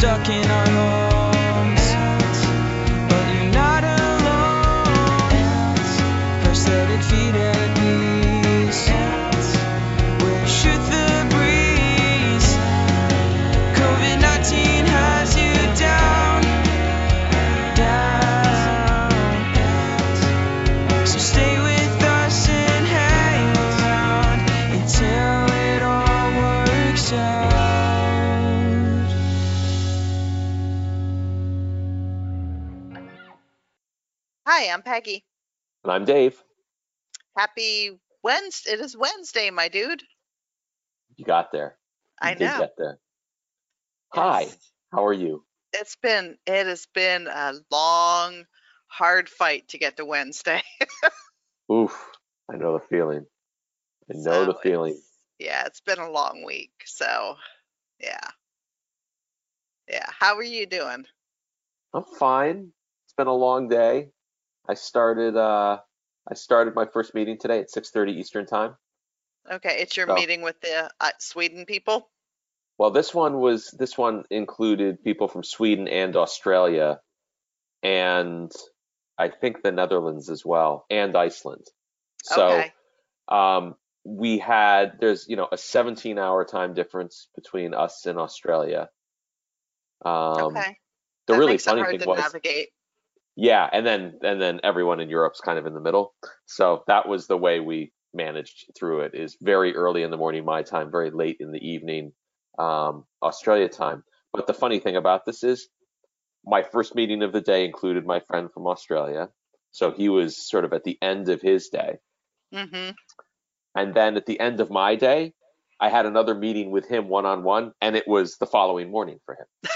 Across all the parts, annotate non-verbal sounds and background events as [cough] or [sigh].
stuck in our homes. Hi, I'm Peggy. And I'm Dave. Happy Wednesday. It is Wednesday, my dude. You got there. You I did know. get there. Hi. Yes. How are you? It's been it has been a long, hard fight to get to Wednesday. [laughs] Oof. I know the feeling. I know the feeling. it's- Yeah, it's been a long week. So yeah. Yeah. How are you doing? I'm fine. It's been a long day. I started uh I started my first meeting today at 6:30 Eastern time. Okay, it's your So- meeting with the uh, Sweden people. Well, this one was this one included people from Sweden and Australia and I think the Netherlands as well and Iceland. So okay. um, we had there's you know a 17 hour time difference between us and Australia. Um, okay. The that really funny thing was, navigate. Yeah, and then and then everyone in Europe's kind of in the middle. So that was the way we managed through it. Is very early in the morning my time, very late in the evening um, Australia time. But the funny thing about this is, my first meeting of the day included my friend from Australia. So he was sort of at the end of his day. Mm-hmm. And then at the end of my day, I had another meeting with him one on one, and it was the following morning for him.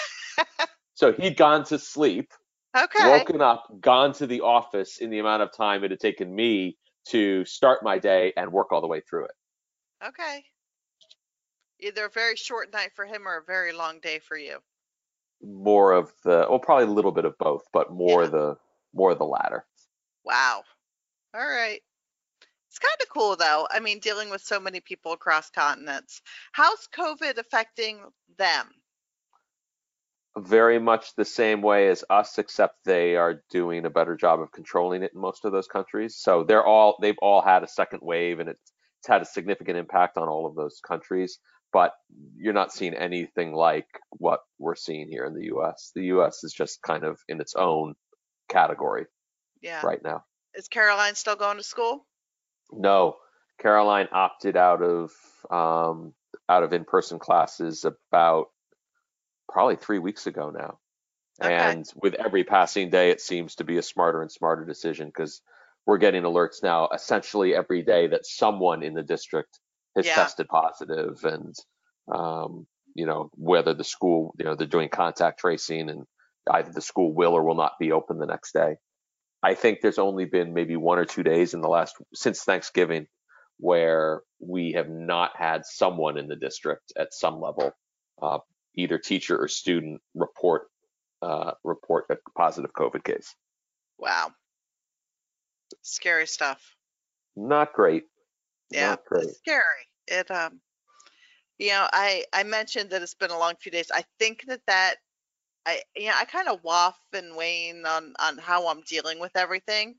[laughs] so he'd gone to sleep, Okay. woken up, gone to the office in the amount of time it had taken me to start my day and work all the way through it. Okay. Either a very short night for him or a very long day for you. More of the, well, probably a little bit of both, but more Yeah. the more the latter. Wow. All right. It's kind of cool though. I mean, dealing with so many people across continents. How's COVID affecting them? Very much the same way as us, except they are doing a better job of controlling it in most of those countries. So they're all they've all had a second wave, and it's, it's had a significant impact on all of those countries. But you're not seeing anything like what we're seeing here in the U.S. The U.S. is just kind of in its own category Yeah. right now. Is Caroline still going to school? No, Caroline opted out of um, out of in-person classes about probably three weeks ago now. Okay. And with every passing day, it seems to be a smarter and smarter decision because we're getting alerts now essentially every day that someone in the district has Yeah. tested positive and um, you know whether the school you know they're doing contact tracing and either the school will or will not be open the next day. I think there's only been maybe one or two days in the last since Thanksgiving where we have not had someone in the district at some level, uh, either teacher or student, report uh, report a positive COVID case. Wow. Scary stuff. Not great. Yeah. Not great. It's scary. It um you know, I I mentioned that it's been a long few days. I think that that I you know, I kind of waff and wane on on how I'm dealing with everything.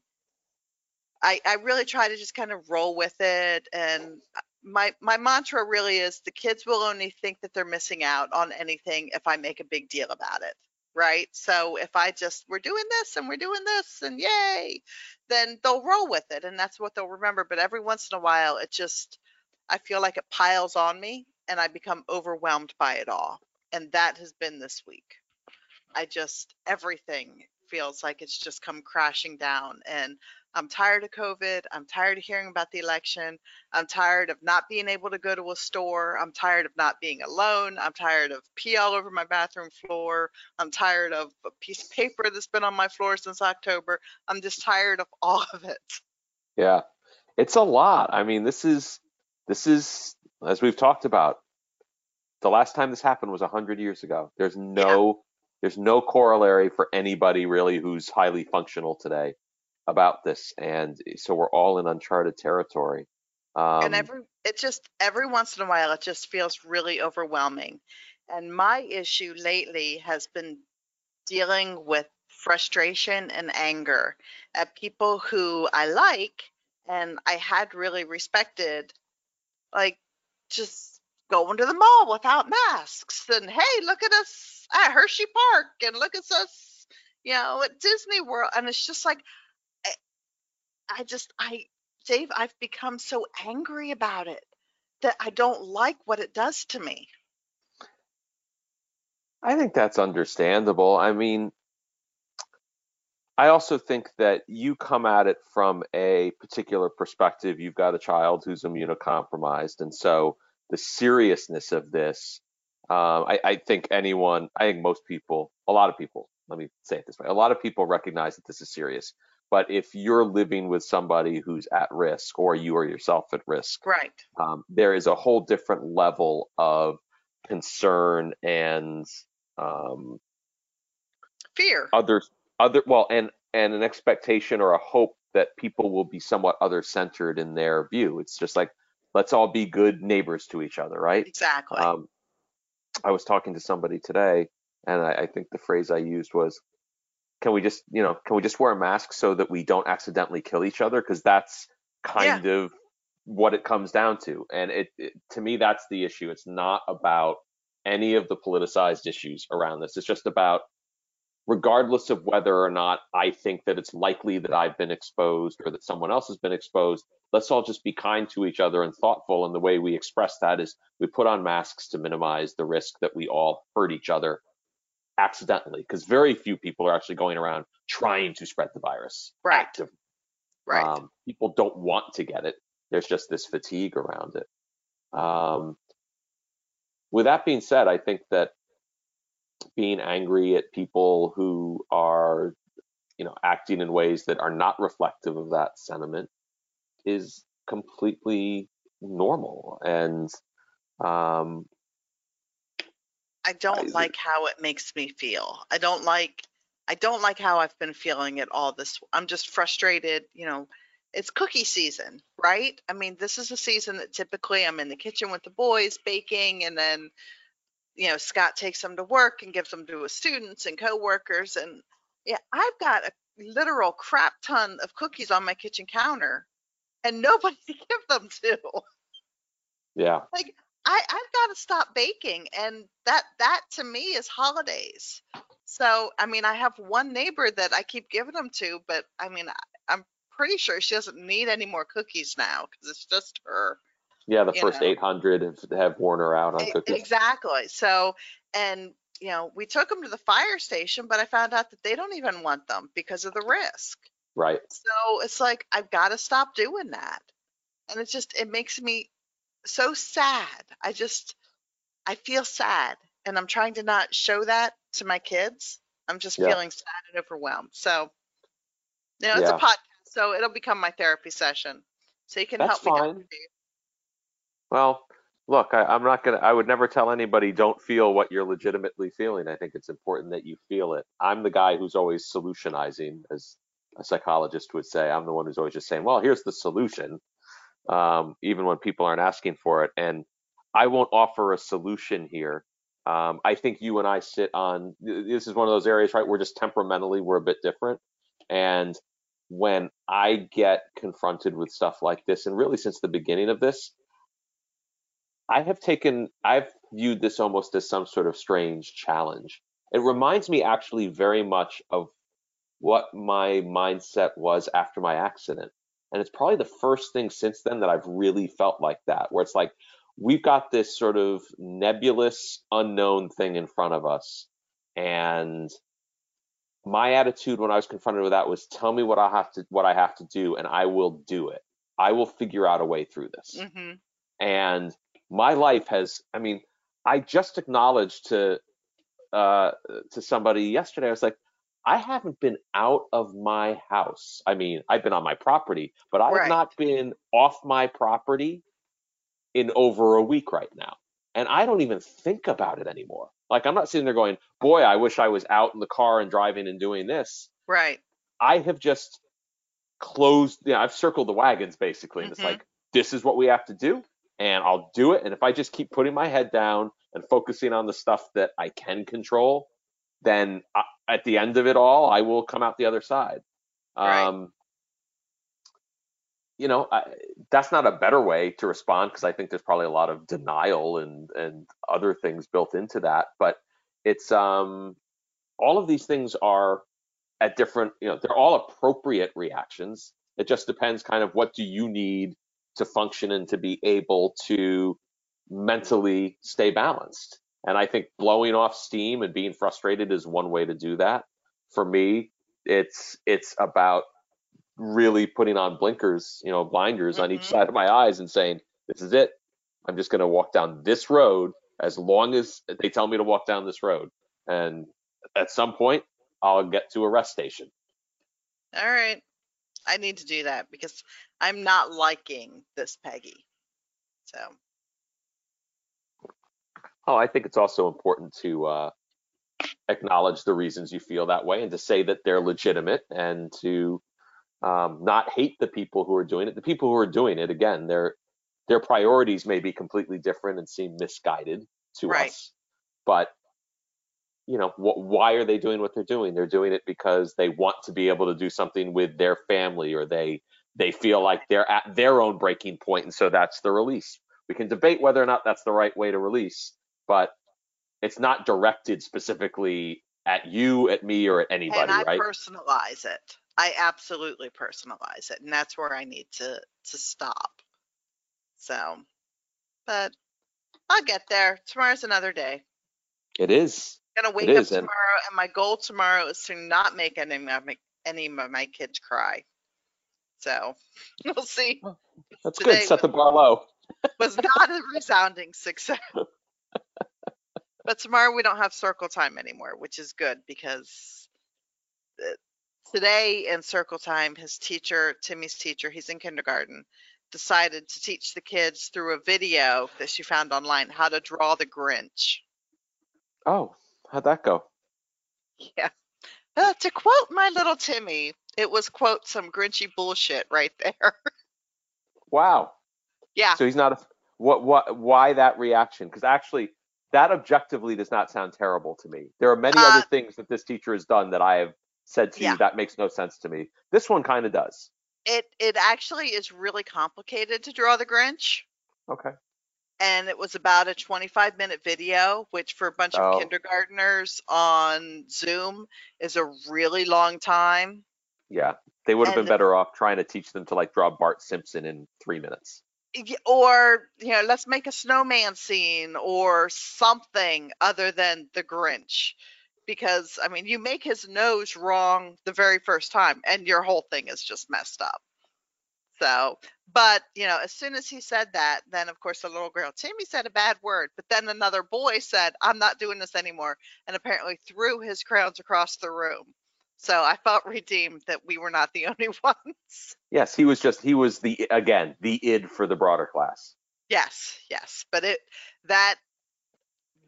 I I really try to just kind of roll with it and my my mantra really is the kids will only think that they're missing out on anything if I make a big deal about it. Right? So if I just we're doing this and we're doing this and yay, then they'll roll with it and that's what they'll remember. But every once in a while it just I feel like it piles on me and I become overwhelmed by it all. And that has been this week. I just, everything feels like it's just come crashing down. And I'm tired of COVID. I'm tired of hearing about the election. I'm tired of not being able to go to a store. I'm tired of not being alone. I'm tired of pee all over my bathroom floor. I'm tired of a piece of paper that's been on my floor since October. I'm just tired of all of it. Yeah, it's a lot. I mean, this is this is as we've talked about. The last time this happened was hundred years ago. There's no there's no corollary for anybody really who's highly functional today about this, and so we're all in uncharted territory. Um, and every it just every once in a while it just feels really overwhelming And my issue lately has been dealing with frustration and anger at people who I like and I had really respected, like just going to the mall without masks and hey, look at us at Hershey Park and look at us, you know, at Disney World. And it's just like, I, just, I, Dave, I've become so angry about it that I don't like what it does to me. I think that's understandable. I mean, I also think that you come at it from a particular perspective. You've got a child who's immunocompromised, and so the seriousness of this, um, I, I think anyone, I think most people, a lot of people, let me say it this way, a lot of people recognize that this is serious. But if you're living with somebody who's at risk, or you are yourself at risk, Right. um, there is a whole different level of concern and um, Fear. other other well and and an expectation or a hope that people will be somewhat other centered in their view it's just like let's all be good neighbors to each other right Exactly. um, i was talking to somebody today and I, I think the phrase i used was can we just you know can we just wear a mask so that we don't accidentally kill each other? Because that's kind of what it comes down to. And it, it to me that's the issue. It's not about any of the politicized issues around this. It's just about regardless of whether or not I think that it's likely that I've been exposed or that someone else has been exposed, let's all just be kind to each other and thoughtful. And the way we express that is we put on masks to minimize the risk that we all hurt each other accidentally, because very few people are actually going around trying to spread the virus Right. actively. right. Um, people don't want to get it. There's just this fatigue around it. Um, with that being said, I think that being angry at people who are, you know, acting in ways that are not reflective of that sentiment is completely normal. And um, I don't like how it makes me feel. I don't like I don't like how I've been feeling it all this I'm just frustrated, you know. It's cookie season, right? I mean, this is a season that typically I'm in the kitchen with the boys baking and then you know, Scott takes them to work and gives them to his students and coworkers and yeah, I've got a literal crap ton of cookies on my kitchen counter and nobody [laughs] to give them to. yeah, like I, I've got to stop baking, and that that to me is holidays. So I mean, I have one neighbor that I keep giving them to, but I mean, I, I'm pretty sure she doesn't need any more cookies now because it's just her. yeah. The first know. 800 have, have worn her out on cookies. Exactly. So and you know, we took them to the fire station, but I found out that they don't even want them because of the risk. Right. So it's like I've got to stop doing that. And it's just it makes me so sad. I just I feel sad and I'm trying to not show that to my kids. I'm just Yeah. feeling sad and overwhelmed. So you know, it's Yeah. a podcast, so it'll become my therapy session. So you can That's help me fine. out. Dave. Well, look, I, I'm not gonna. I would never tell anybody don't feel what you're legitimately feeling. I think it's important that you feel it. I'm the guy who's always solutionizing, as a psychologist would say. I'm the one who's always just saying, "Well, here's the solution," um, even when people aren't asking for it. And I won't offer a solution here. Um, I think you and I sit on. This is one of those areas, right? We're just temperamentally we're a bit different, and when I get confronted with stuff like this, and really since the beginning of this, I have taken, I've viewed this almost as some sort of strange challenge. It reminds me actually very much of what my mindset was after my accident. And it's probably the first thing since then that I've really felt like that, where it's like, we've got this sort of nebulous, unknown thing in front of us. And my attitude when I was confronted with that was, tell me what I have to, what I have to do, and I will do it. I will figure out a way through this hmm and my life has i mean i just acknowledged to uh to somebody yesterday i was like i haven't been out of my house i mean i've been on my property but i have Right. not been off my property in over a week right now and i don't even think about it anymore like i'm not sitting there going boy i wish i was out in the car and driving and doing this Right. I have just closed, you know, I've circled the wagons basically. And it's Mhm. like, this is what we have to do. and I'll do it. And if I just keep putting my head down and focusing on the stuff that I can control, then I, at the end of it all, I will come out the other side. Right. Um, you know, I, that's not a better way to respond because I think there's probably a lot of denial and and other things built into that. But it's um, all of these things are at different, you know, they're all appropriate reactions. It just depends kind of what do you need to function and to be able to mentally stay balanced. And I think blowing off steam and being frustrated is one way to do that. For me, it's it's about really putting on blinkers, you know, blinders on each Mhm. side of my eyes and saying, this is it. I'm just going to walk down this road as long as they tell me to walk down this road. And at some point, I'll get to a rest station. All right. I need to do that because I'm not liking this Peggy. So, Oh, I think it's also important to uh, acknowledge the reasons you feel that way and to say that they're legitimate and to um, not hate the people who are doing it. The people who are doing it, again, their their priorities may be completely different and seem misguided to Right. us. But you know, wh- why are they doing what they're doing? They're doing it because they want to be able to do something with their family, or they they feel like they're at their own breaking point, and so that's the release. We can debate whether or not that's the right way to release, but it's not directed specifically at you, at me, or at anybody, and I right? personalize it. I absolutely personalize it, and that's where I need to to stop. So, but I'll get there. Tomorrow's another day. It is. gonna wake up and- tomorrow, and my goal tomorrow is to not make any of my any of my kids cry. So [laughs] we'll see. That's Today good. Set the bar low. Was not a resounding success. [laughs] but tomorrow we don't have circle time anymore, which is good because uh, today in circle time, his teacher, Timmy's teacher, he's in kindergarten, decided to teach the kids through a video that she found online how to draw the Grinch. Oh, how'd that go? Yeah. Uh, to quote my little Timmy, it was quote some Grinchy bullshit right [laughs] there. Wow. yeah. So he's not a. What? What? Why that reaction? Because actually, that objectively does not sound terrible to me. There are many Uh, other things that this teacher has done that I have said to Yeah. you that makes no sense to me. This one kind of does. It it actually is really complicated to draw the Grinch. Okay. And it was about a 25 minute video, which for a bunch of Oh. kindergartners on Zoom is a really long time. Yeah. They would have been better off trying to teach them to like draw Bart Simpson in three minutes. Or, you know, let's make a snowman scene or something other than the Grinch. Because, I mean, you make his nose wrong the very first time and your whole thing is just messed up. So, but, you know, as soon as he said that, then of course the little girl, Timmy said a bad word, but then another boy said, I'm not doing this anymore, and apparently threw his crayons across the room. So I felt redeemed that we were not the [laughs] only ones. Yes, he was just he was the again the id for the broader class. Yes, yes, but it that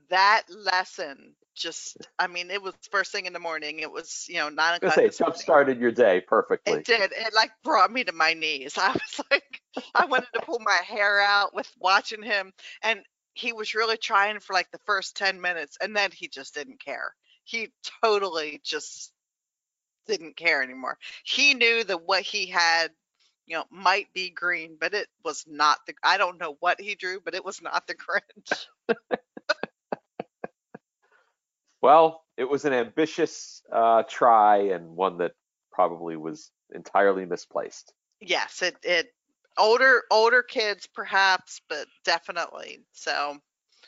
that lesson just I mean it was first thing in the morning. It was you know nine o'clock. say jump started your day perfectly. It did. It like brought me to my knees. [laughs] I was like, I wanted to pull my hair out with watching him, and he was really trying for like the first ten minutes, and then he just didn't care. He totally just didn't care anymore. He knew that what he had, you know, might be green, but it was not the. I don't know what he drew, but it was not the Grinch. [laughs] Well, it was an ambitious uh, try and one that probably was entirely misplaced. yes, it it older older kids perhaps, but definitely so.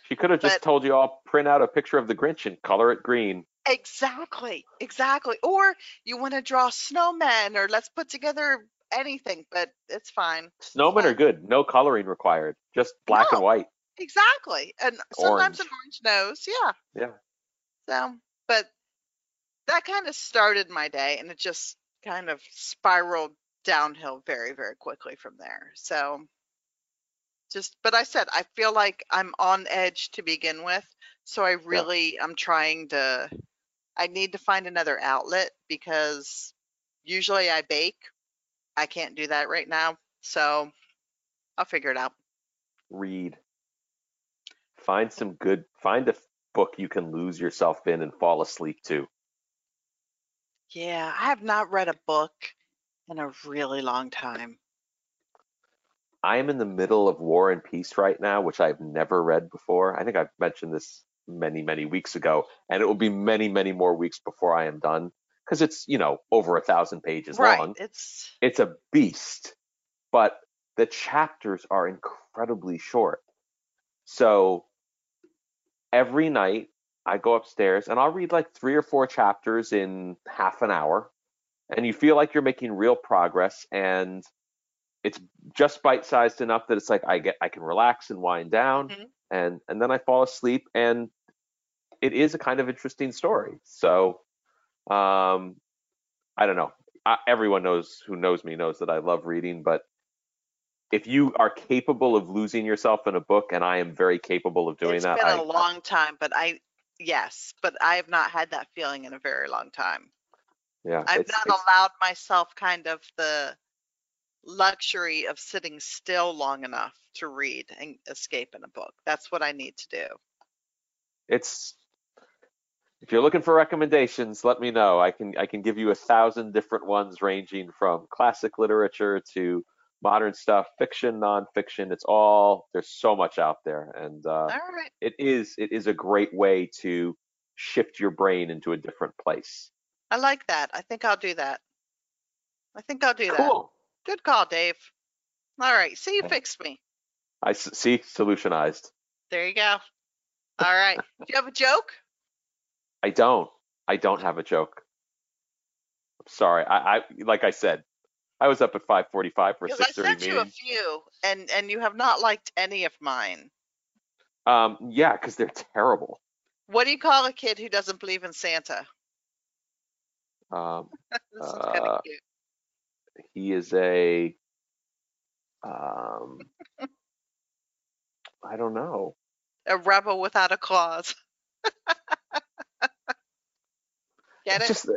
She could have just But- told you all print out a picture of the Grinch and color it green. Exactly, exactly. Or you want to draw snowmen, or let's put together anything, but it's fine. Snowmen are good, no coloring required, just black and white. Exactly. And sometimes an Orange. orange nose, yeah. Yeah. So, but that kind of started my day, and it just kind of spiraled downhill very, very quickly from there. So, just, but I said, I feel like I'm on edge to begin with. So I really, I'm trying to, I need to find another outlet because usually I bake. I can't do that right now. So I'll figure it out. read. Find some good, find a book you can lose yourself in and fall asleep to. Yeah, I have not read a book in a really long time. I am in the middle of War and Peace right now, which I've never read before. I think I've mentioned this many, many weeks ago, and it will be many, many more weeks before I am done because it's, you know, over a thousand pages right. long. It's It's a beast, but the chapters are incredibly short. So every night I go upstairs and I'll read like three or four chapters in half an hour, and you feel like you're making real progress and it's just bite-sized enough that it's like I get I can relax and wind down Mhm. and and then I fall asleep and it is a kind of interesting story. So um I don't know. I, everyone knows who knows me knows that I love reading, but if you are capable of losing yourself in a book, and I am very capable of doing it's that, been I, a long time, but I yes, but I have not had that feeling in a very long time. yeah, I've it's- not it's- allowed myself kind of the luxury of sitting still long enough to read and escape in a book. That's what I need to do. it's if you're looking for recommendations, let me know. I can I can give you a thousand different ones ranging from classic literature to modern stuff, fiction, nonfiction. It's all there's so much out there, and uh, right. it is it is a great way to shift your brain into a different place. I like that. I think I'll do that. I think I'll do that. Cool. Good call, Dave. All right. See, you fixed me. I s- see solutionized. There you go. All right. Do you have a joke? I don't. I don't have a joke. I'm sorry. I, I like I said, I was up at 5:45 for a Because I 6:30 sent you a few, and and you have not liked any of mine. Um, yeah, because they're terrible. What do you call a kid who doesn't believe in Santa? Um, [laughs] This is kind Uh, of cute. he is a. Um, [laughs] I don't know. A rebel without a cause. [laughs] Get it? Just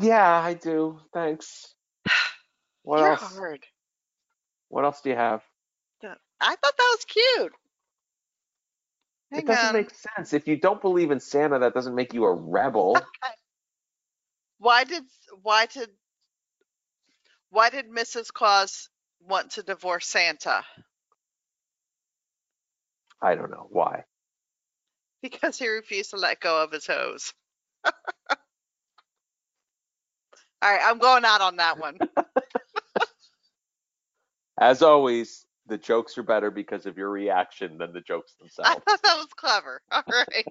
yeah, I do. Thanks. [sighs] What You're else? hard. What else do you have? I thought that was cute. Hang it doesn't on. make sense. If you don't believe in Santa, that doesn't make you a rebel. [laughs] Why did why did why did Mrs. Claus want to divorce Santa? I don't know why. Because he refused to let go of his hose. [laughs] All right, I'm going out on that one. [laughs] As always, the jokes are better because of your reaction than the jokes themselves. I thought that was clever. [laughs] All right.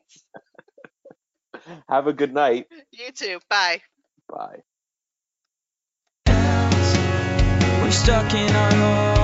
[laughs] Have a good night. You too. Bye. Bye. We're stuck in our home.